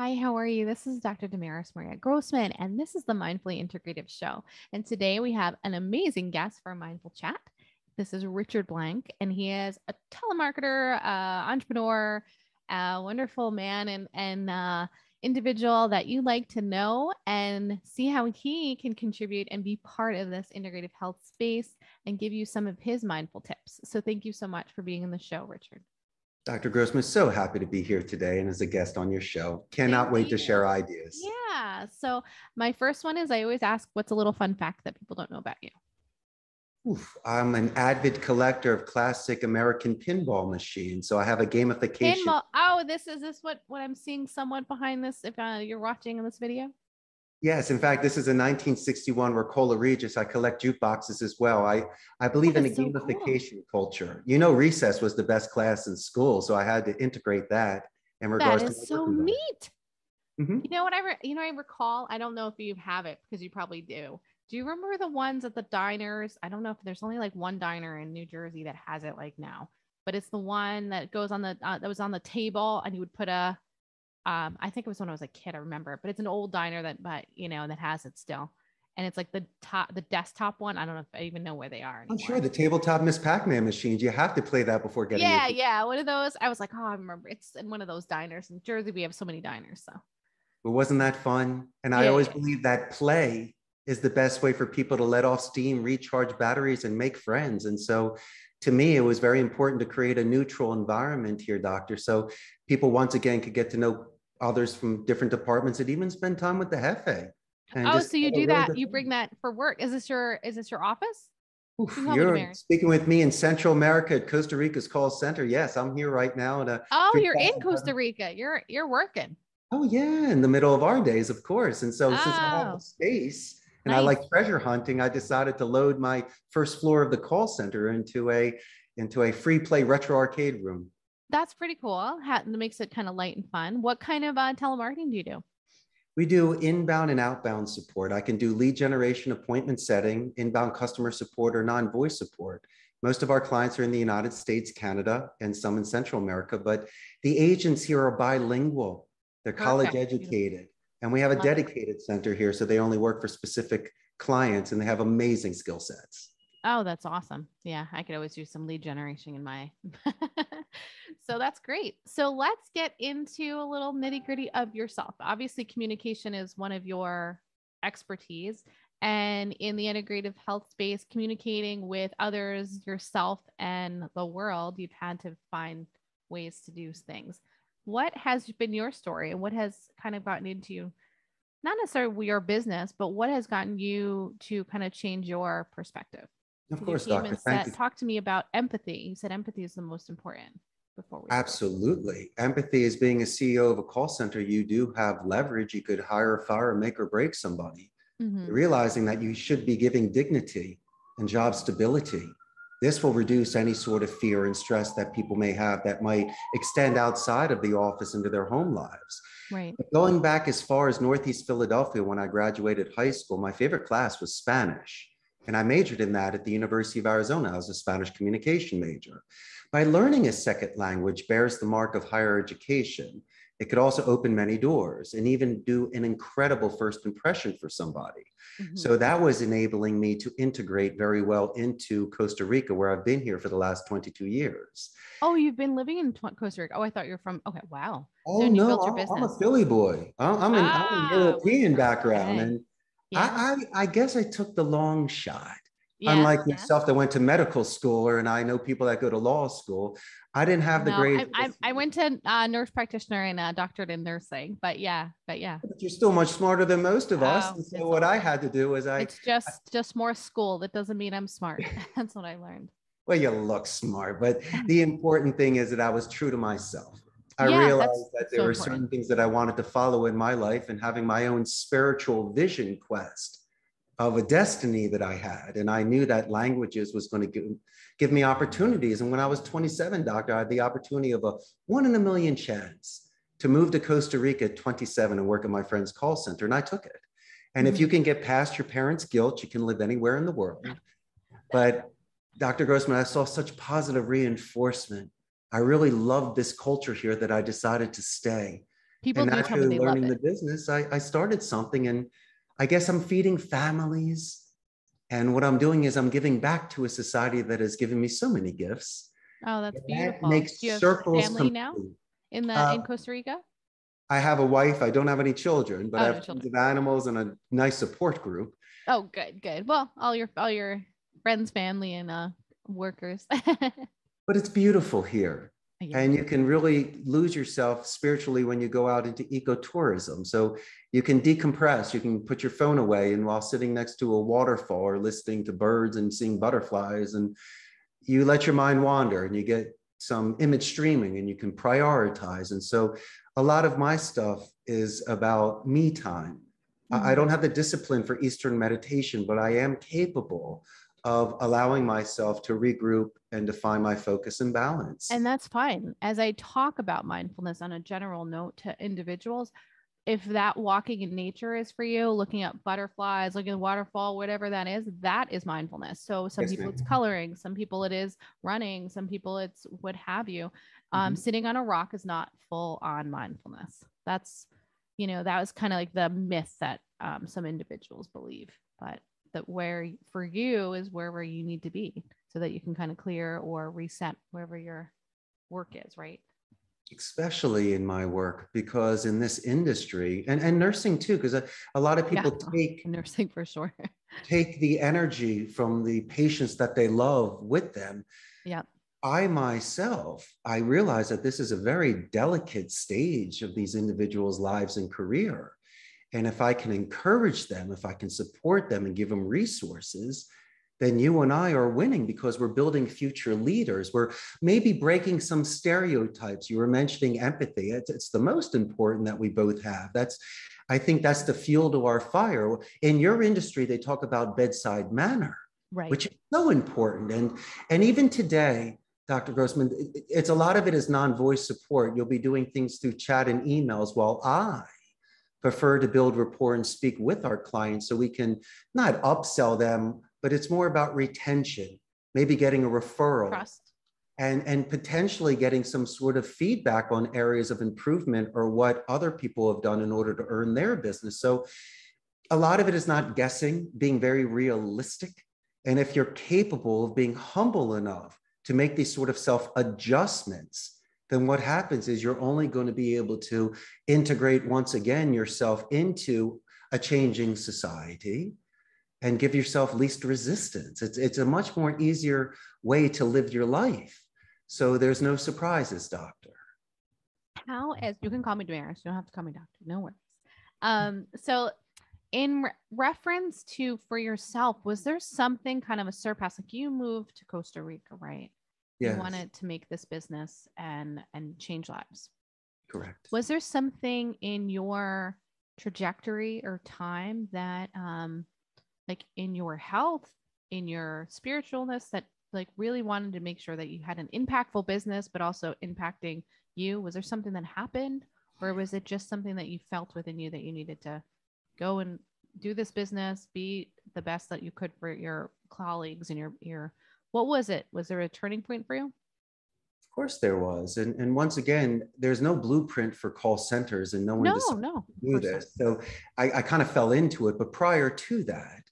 Hi, how are you? This is Dr. Damaris Maria Grossman, and this is the Mindfully Integrative Show. And today we have an amazing guest for a mindful chat. This is Richard Blank, and he is a telemarketer, uh, entrepreneur, a wonderful man, and and uh, individual that you like to know and see how he can contribute and be part of this integrative health space and give you some of his mindful tips. So, thank you so much for being on the show, Richard. Dr. Grossman, so happy to be here today and as a guest on your show. Cannot Thank wait you. to share ideas. Yeah. So, my first one is I always ask, what's a little fun fact that people don't know about you? Oof, I'm an avid collector of classic American pinball machines. So I have a gamification. Pinball. Oh, this is this what what I'm seeing somewhat behind this. If uh, you're watching in this video. Yes, in fact, this is a 1961 Rock-Ola Regis. I collect jukeboxes as well. I, I believe in a so gamification cool. culture. You know, recess was the best class in school, so I had to integrate that in regards that is to so neat. Mm-hmm. You know what I re- you know I recall. I don't know if you have it because you probably do. Do you remember the ones at the diners? I don't know if there's only like one diner in New Jersey that has it like now, but it's the one that goes on the uh, that was on the table, and you would put a um, I think it was when I was a kid, I remember, but it's an old diner that, but you know, that has it still. And it's like the top, the desktop one. I don't know if I even know where they are. Anymore. I'm sure the tabletop Miss Pac-Man machines. You have to play that before getting. Yeah, it. yeah, one of those. I was like, oh, I remember. It's in one of those diners in Jersey. We have so many diners, so. But wasn't that fun? And yeah, I always yeah. believe that play is the best way for people to let off steam, recharge batteries, and make friends. And so, to me, it was very important to create a neutral environment here, doctor. So people once again could get to know others from different departments and even spend time with the Jefe. Oh, so you do that? You bring that for work? Is this your is this your office? Oof, you're speaking with me in Central America at Costa Rica's call center. Yes, I'm here right now. At A, oh, you're in Costa Rica. You're you're working. Oh yeah, in the middle of our days, of course. And so oh. since I have oh. space and nice. I like treasure hunting, I decided to load my first floor of the call center into a into a free play retro arcade room that's pretty cool. That makes it kind of light and fun. What kind of uh, telemarketing do you do? We do inbound and outbound support. I can do lead generation, appointment setting, inbound customer support, or non voice support. Most of our clients are in the United States, Canada, and some in Central America, but the agents here are bilingual. They're college educated. And we have a dedicated center here, so they only work for specific clients and they have amazing skill sets. Oh, that's awesome. Yeah, I could always do some lead generation in my. so that's great. So let's get into a little nitty gritty of yourself. Obviously, communication is one of your expertise. And in the integrative health space, communicating with others, yourself, and the world, you've had to find ways to do things. What has been your story and what has kind of gotten into you? not necessarily your business, but what has gotten you to kind of change your perspective? Of course, doctor. Thank you. Talk to me about empathy. You said empathy is the most important. Before we Absolutely. Empathy is being a CEO of a call center. You do have leverage. You could hire, fire, make or break somebody. Mm-hmm. Realizing that you should be giving dignity and job stability. This will reduce any sort of fear and stress that people may have that might extend outside of the office into their home lives. Right. But going back as far as Northeast Philadelphia, when I graduated high school, my favorite class was Spanish. And I majored in that at the University of Arizona. I was a Spanish communication major. By learning a second language bears the mark of higher education. It could also open many doors and even do an incredible first impression for somebody. Mm-hmm. So that was enabling me to integrate very well into Costa Rica, where I've been here for the last 22 years. Oh, you've been living in Costa Rica. Oh, I thought you were from. Okay, wow. Oh so no, I'm a Philly boy. I'm, an, ah, I'm a European background, okay. and yeah. I, I, I guess I took the long shot. Yeah, Unlike yeah. yourself that went to medical school, or and I know people that go to law school. I didn't have the no, grades. I, I, I, went to uh, nurse practitioner and a doctorate in nursing, but yeah, but yeah. But you're still much smarter than most of us. Oh, so what I had to do was I. It's just I, just more school. That doesn't mean I'm smart. That's what I learned. Well, you look smart, but the important thing is that I was true to myself. I yeah, realized that there so were important. certain things that I wanted to follow in my life and having my own spiritual vision quest of a destiny that I had. And I knew that languages was going to give, give me opportunities. And when I was 27, doctor, I had the opportunity of a one in a million chance to move to Costa Rica at 27 and work at my friend's call center. And I took it. And mm-hmm. if you can get past your parents' guilt, you can live anywhere in the world. But Dr. Grossman, I saw such positive reinforcement I really loved this culture here that I decided to stay. People and after learning the business, I, I started something and I guess I'm feeding families. And what I'm doing is I'm giving back to a society that has given me so many gifts. Oh, that's beautiful. That makes do you have circles family complete. now in the uh, in Costa Rica? I have a wife. I don't have any children, but oh, I have no of animals and a nice support group. Oh, good, good. Well, all your all your friends, family, and uh, workers. but it's beautiful here. And you can really lose yourself spiritually when you go out into ecotourism. So you can decompress, you can put your phone away, and while sitting next to a waterfall or listening to birds and seeing butterflies, and you let your mind wander and you get some image streaming and you can prioritize. And so a lot of my stuff is about me time. Mm-hmm. I don't have the discipline for Eastern meditation, but I am capable of allowing myself to regroup and define my focus and balance. And that's fine. As I talk about mindfulness on a general note to individuals, if that walking in nature is for you, looking at butterflies, looking at waterfall, whatever that is, that is mindfulness. So some yes, people ma'am. it's coloring, some people it is running, some people it's what have you. Um, mm-hmm. Sitting on a rock is not full on mindfulness. That's, you know, that was kind of like the myth that um, some individuals believe. But that where for you is wherever you need to be so that you can kind of clear or reset wherever your work is, right? Especially in my work, because in this industry and, and nursing too, because a, uh, a lot of people yeah, take nursing for sure. take the energy from the patients that they love with them. Yeah. I myself, I realize that this is a very delicate stage of these individuals' lives and career. And if I can encourage them, if I can support them and give them resources, then you and I are winning because we're building future leaders. We're maybe breaking some stereotypes. You were mentioning empathy. It's, it's, the most important that we both have. That's, I think that's the fuel to our fire. In your industry, they talk about bedside manner, right. which is so important. And, and even today, Dr. Grossman, it's a lot of it is non-voice support. You'll be doing things through chat and emails while I prefer to build rapport and speak with our clients so we can not upsell them, but it's more about retention, maybe getting a referral. Trust. And, and potentially getting some sort of feedback on areas of improvement or what other people have done in order to earn their business. So a lot of it is not guessing, being very realistic. And if you're capable of being humble enough to make these sort of self adjustments, then what happens is you're only going to be able to integrate once again yourself into a changing society and give yourself least resistance. It's, it's a much more easier way to live your life. So there's no surprises, doctor. How, as you can call me Damaris, you don't have to call me doctor, no worries. Um, so in re- reference to for yourself, was there something kind of a surpass? Like you moved to Costa Rica, right? Yes. you wanted to make this business and and change lives. Correct. Was there something in your trajectory or time that um like in your health in your spiritualness that like really wanted to make sure that you had an impactful business but also impacting you? Was there something that happened or was it just something that you felt within you that you needed to go and do this business be the best that you could for your colleagues and your your what was it? Was there a turning point for you? Of course there was. And, and once again, there's no blueprint for call centers and no one no, no, do this. So I, I kind of fell into it. But prior to that,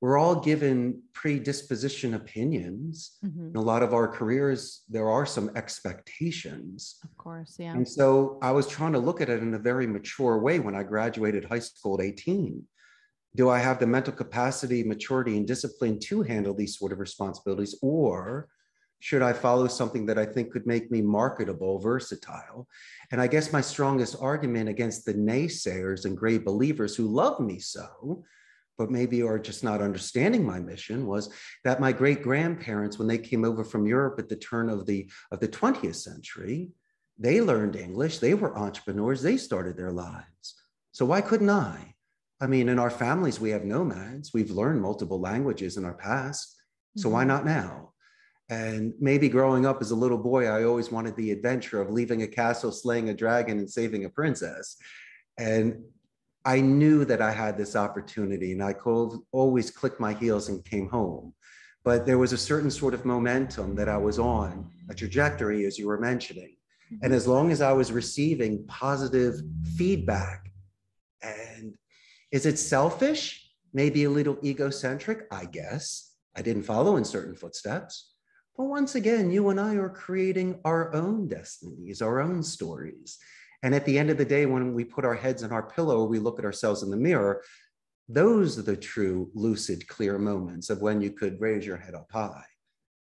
we're all given predisposition opinions. Mm-hmm. In a lot of our careers, there are some expectations. Of course, yeah. And so I was trying to look at it in a very mature way when I graduated high school at 18 do I have the mental capacity, maturity, and discipline to handle these sort of responsibilities? Or should I follow something that I think could make me marketable, versatile? And I guess my strongest argument against the naysayers and great believers who love me so, but maybe are just not understanding my mission was that my great grandparents, when they came over from Europe at the turn of the, of the 20th century, they learned English, they were entrepreneurs, they started their lives. So why couldn't I? I mean, in our families, we have nomads. We've learned multiple languages in our past. So why mm-hmm. not now? And maybe growing up as a little boy, I always wanted the adventure of leaving a castle, slaying a dragon, and saving a princess. And I knew that I had this opportunity, and I could always click my heels and came home. But there was a certain sort of momentum that I was on, a trajectory, as you were mentioning. And as long as I was receiving positive feedback, and is it selfish? Maybe a little egocentric, I guess. I didn't follow in certain footsteps. But once again, you and I are creating our own destinies, our own stories. And at the end of the day, when we put our heads in our pillow, we look at ourselves in the mirror, those are the true lucid, clear moments of when you could raise your head up high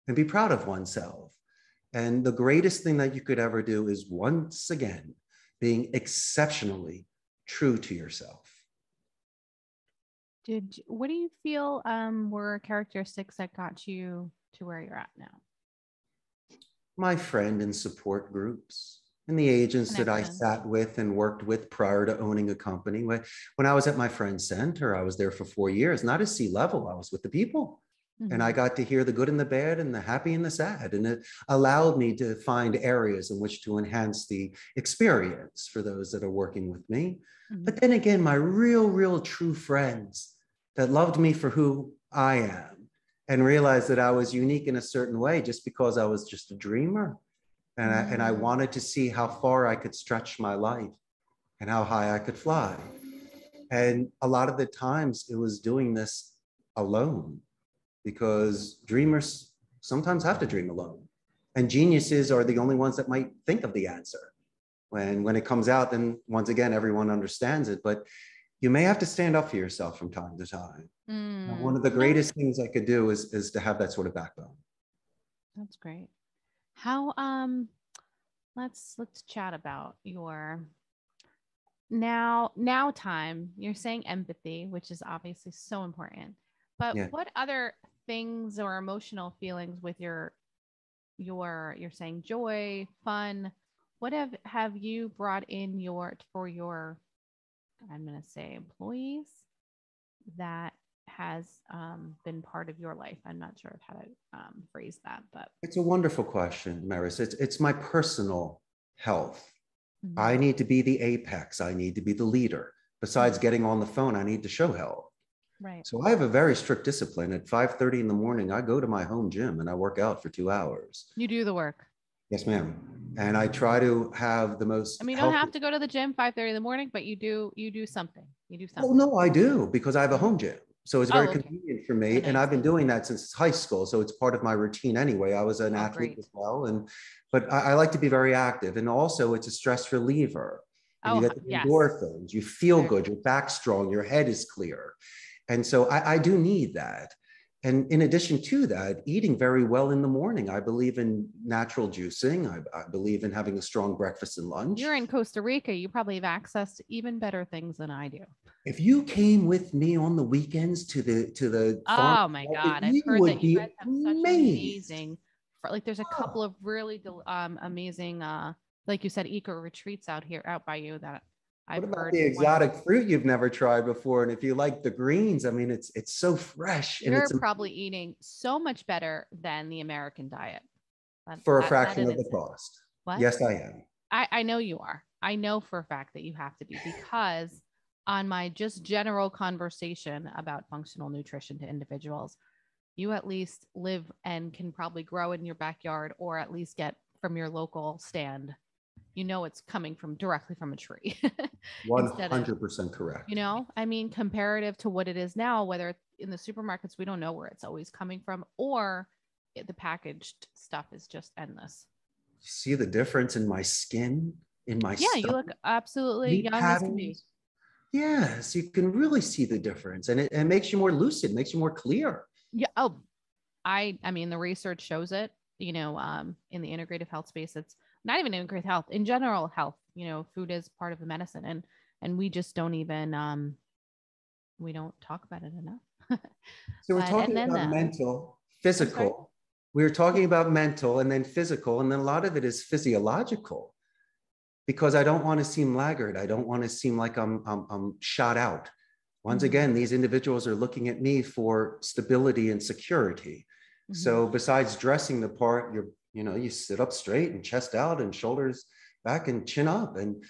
and be proud of oneself. And the greatest thing that you could ever do is once again being exceptionally true to yourself. Did what do you feel um, were characteristics that got you to where you're at now? My friend and support groups and the agents that I sat with and worked with prior to owning a company. When I was at my friend's center, I was there for four years, not at C level. I was with the people. Mm-hmm. And I mm-hmm. got to hear the good and the bad and the happy and the sad. And it allowed me to find areas in which to enhance the experience for those that are working with me. Mm-hmm. But then again, my real, real true friends that loved me for who I am and realized that I was unique in a certain way just because I was just a dreamer. And. I, and I mm. wanted to see how far I could stretch my life and how high I could fly. And a lot of the times it was doing this alone because dreamers sometimes have to dream alone. And geniuses are the only ones that might think of the answer. When, when it comes out, then once again, everyone understands it. But you may have to stand up for yourself from time to time. Mm. One of the greatest things I could do is, is to have that sort of backbone. That's great. How um let's let's chat about your now now time. You're saying empathy, which is obviously so important. But yeah. what other things or emotional feelings with your your you're saying joy fun what have have you brought in your for your i'm going to say employees that has um, been part of your life i'm not sure of how to um, phrase that but it's a wonderful question maris it's, it's my personal health mm-hmm. i need to be the apex i need to be the leader besides mm-hmm. getting on the phone i need to show help Right. So I have a very strict discipline. At 5:30 in the morning, I go to my home gym and I work out for two hours. You do the work. Yes, ma'am. And I try to have the most. I mean, you don't have to go to the gym 5:30 in the morning, but you do you do something. You do something. Oh no, I do because I have a home gym. So it's very oh, okay. convenient for me. And I've been doing that since high school. So it's part of my routine anyway. I was an oh, athlete great. as well. And but I, I, like to be very active. And also it's a stress reliever. And oh, you get the yes. endorphins, you feel good, your back's strong, your head is clear. And so I, I do need that. And in addition to that, eating very well in the morning. I believe in natural juicing. I, I, believe in having a strong breakfast and lunch. You're in Costa Rica. You probably have access to even better things than I do. If you came with me on the weekends to the to the oh my god, I've heard that you guys have such amazing. Like there's a couple of really um, amazing, uh, like you said, eco retreats out here out by you that I've what about the exotic one. fruit you've never tried before? And if you like the greens, I mean, it's it's so fresh. You're it's probably eating so much better than the American diet. That, for a that, fraction that of the cost. What? Yes, I am. I, I know you are. I know for a fact that you have to be because on my just general conversation about functional nutrition to individuals, you at least live and can probably grow in your backyard or at least get from your local stand you know it's coming from directly from a tree. 100% of, correct. You know, I mean, comparative to what it is now, whether in the supermarkets, we don't know where it's always coming from, or it, the packaged stuff is just endless. See the difference in my skin, in my skin. yeah, you look absolutely young patterns. as can be. Yes, you can really see the difference, and it, it makes you more lucid, makes you more clear. Yeah. Oh, I I mean, the research shows it. You know, um, in the integrative health space, it's not even in great health in general health you know food is part of the medicine and and we just don't even um we don't talk about it enough. So we're but, talking about the, mental physical. We were talking about mental and then physical and then a lot of it is physiological. Because i don't want to seem laggard. I don't want to seem like i'm i'm, I'm shot out. Once mm-hmm. again these individuals are looking at me for stability and security. Mm-hmm. so besides dressing the part you're you know you sit up straight and chest out and shoulders back and chin up and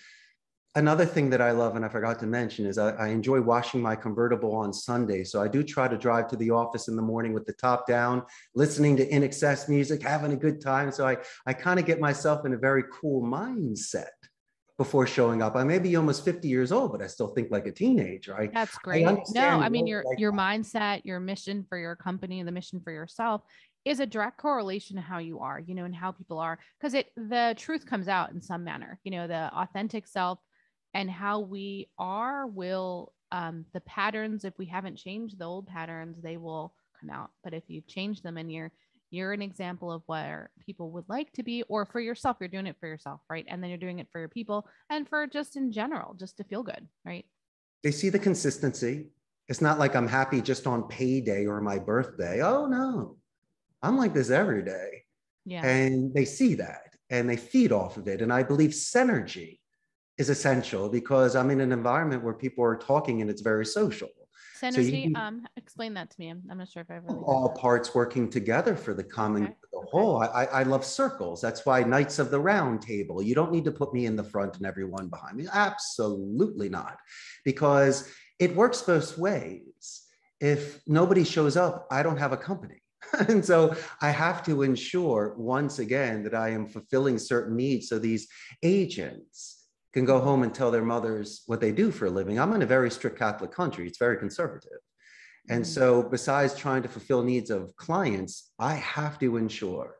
another thing that I love, and I forgot to mention, is I, I, enjoy washing my convertible on Sunday. So I do try to drive to the office in the morning with the top down, listening to INXS music, having a good time. So I, I kind of get myself in a very cool mindset before showing up. I may be almost 50 years old, but I still think like a teenager. Right? That's great. I no, I mean your like, your mindset, your mission for your company, the mission for yourself is a direct correlation to how you are, you know, and how people are. Because it the truth comes out in some manner. You know, the authentic self and how we are will um, the patterns if we haven't changed the old patterns they will come out but if you change them and you're you're an example of where people would like to be or for yourself you're doing it for yourself right and then you're doing it for your people and for just in general just to feel good right they see the consistency it's not like i'm happy just on payday or my birthday oh no i'm like this every day yeah and they see that and they feed off of it and i believe synergy is essential because I'm in an environment where people are talking and it's very social. Synergy, so um, explain that to me. I'm, I'm not sure if I've really all parts working together for the common okay. the whole. I, I love circles. That's why Knights of the Round Table. You don't need to put me in the front and everyone behind me. Absolutely not, because it works both ways. If nobody shows up, I don't have a company. and so I have to ensure once again that I am fulfilling certain needs. So these agents can go home and tell their mothers what they do for a living. I'm in a very strict Catholic country, it's very conservative. And mm. so, besides trying to fulfill needs of clients, I have to ensure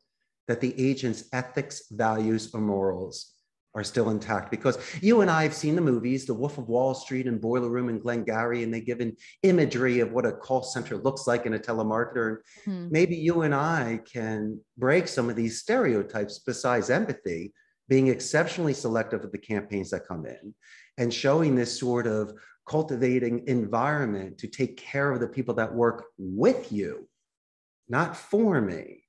that the agent's ethics, values, or morals are still intact because you and I have seen the movies, The Wolf of Wall Street and Boiler Room and Glengarry, and they give an imagery of what a call center looks like in a telemarketer. Hmm. Maybe you and I can break some of these stereotypes besides empathy being exceptionally selective of the campaigns that come in and showing this sort of cultivating environment to take care of the people that work with you, not for me.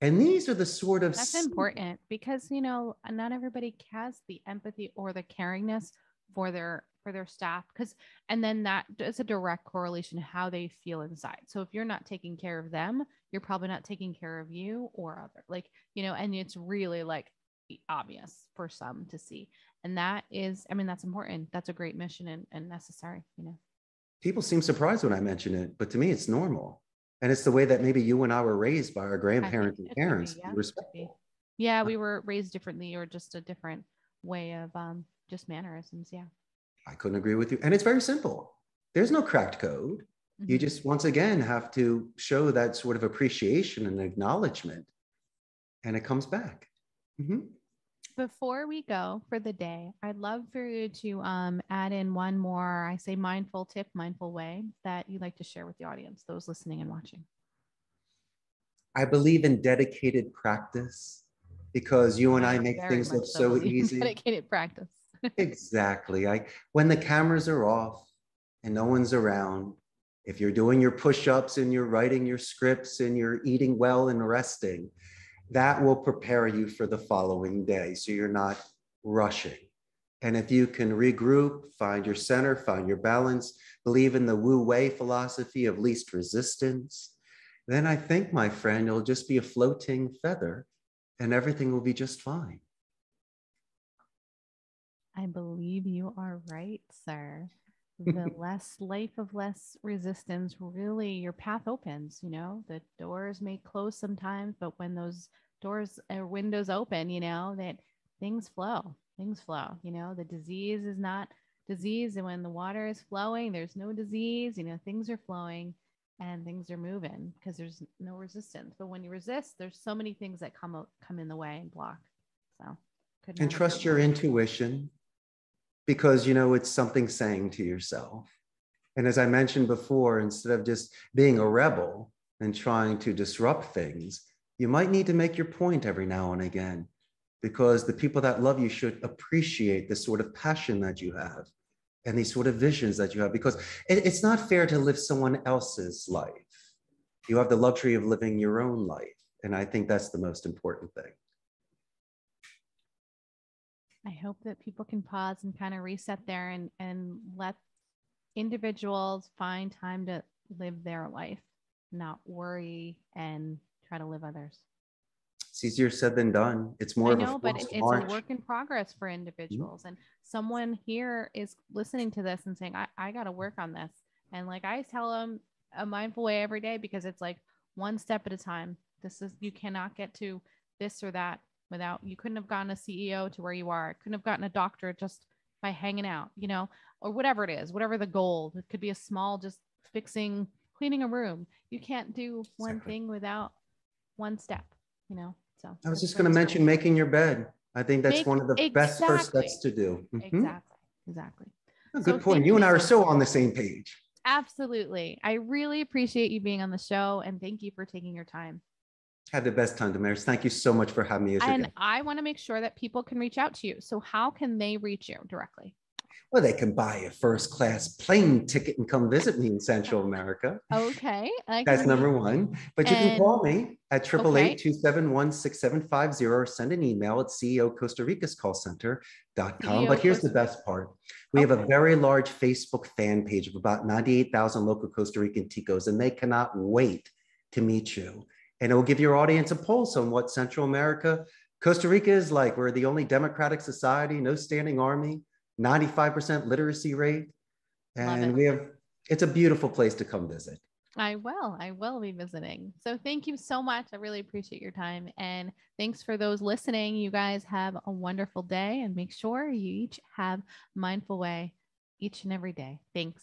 And these are the sort of that's important because you know uh, not everybody has the empathy or the caringness for their for their staff because and then that is a direct correlation to how they feel inside. So if you're not taking care of them, you're probably not taking care of you or other like you know and it's really like obvious for some to see. And that is, I mean, that's important. That's a great mission and, and necessary, you know. People seem surprised when I mention it, but to me, it's normal. And it's the way that maybe you and I were raised by our grandparents and parents. Yeah. Respectful. Yeah, we were raised differently or just a different way of um, just mannerisms. Yeah. I couldn't agree with you. And it's very simple. There's no cracked code. Mm-hmm. You just once again have to show that sort of appreciation and acknowledgement, and it comes back. Mm-hmm before we go for the day, I'd love for you to um, add in one more, I say mindful tip, mindful way that you'd like to share with the audience, those listening and watching. I believe in dedicated practice because you and I make Very things look so, so easy. Dedicated practice. exactly. I when the cameras are off and no one's around, if you're doing your push-ups and you're writing your scripts and you're eating well and resting, that will prepare you for the following day. So you're not rushing. And if you can regroup, find your center, find your balance, believe in the Wu Wei philosophy of least resistance, then I think, my friend, you'll just be a floating feather and everything will be just fine. I believe you are right, sir. The less life of less resistance, really, your path opens. You know, the doors may close sometimes, but when those doors or windows open, you know, that things flow, things flow, you know, the disease is not disease. And when the water is flowing, there's no disease, you know, things are flowing and things are moving because there's no resistance. But when you resist, there's so many things that come come in the way and block. So and trust your intuition because you know it's something saying to yourself. And as I mentioned before, instead of just being a rebel and trying to disrupt things, you might need to make your point every now and again because the people that love you should appreciate the sort of passion that you have and these sort of visions that you have because it, it's not fair to live someone else's life. You have the luxury of living your own life. And I think that's the most important thing. I hope that people can pause and kind of reset there and, and let individuals find time to live their life, not worry and try to live others. it's easier said than done. It's more I of know, a but it- it's march. a work in progress for Mm-hmm. individuals. And someone here is listening to this and saying, I, I got to work on this. And like I tell them a mindful way every day because it's like one step at a time. This is, you cannot get to this or that without, you couldn't have gotten a CEO to where you are. Couldn't have gotten a doctor just by hanging out, you know, or whatever it is, whatever the goal. It could be a small, just fixing, cleaning a room. You can't do one Exactly. thing without one step, you know? So I was just going to mention making your bed. I think that's Make- one of the best first steps to do. Mhm. Exactly. Exactly. A So Good point. You and I are so on the same page. Absolutely. I really appreciate you being on the show and thank you for taking your time. Had the best time, Damaris. Thank you so much for having me as And guest. I want to make sure that people can reach out to you. So, how can they reach you directly? Well, they can buy a first class plane ticket and come visit me in Central America. Okay. That's number one. But you can call me at triple Okay. eight two seven one six seven five zero or send an email at CEO Costa Rica's call center.com. But here's the best part. We have a very large Facebook fan page of about 98,000 local Costa Rican Ticos, and they cannot wait to meet you. And it will give your audience a pulse on what Central America, Costa Rica is like. We're the only democratic society, no standing army, 95% literacy rate. And we have, it's a beautiful place to come visit. I will. I will be visiting. So, thank you so much. I really appreciate your time. And thanks for those listening. You guys have a wonderful day and make sure you each have mindful way each and every day. Thanks.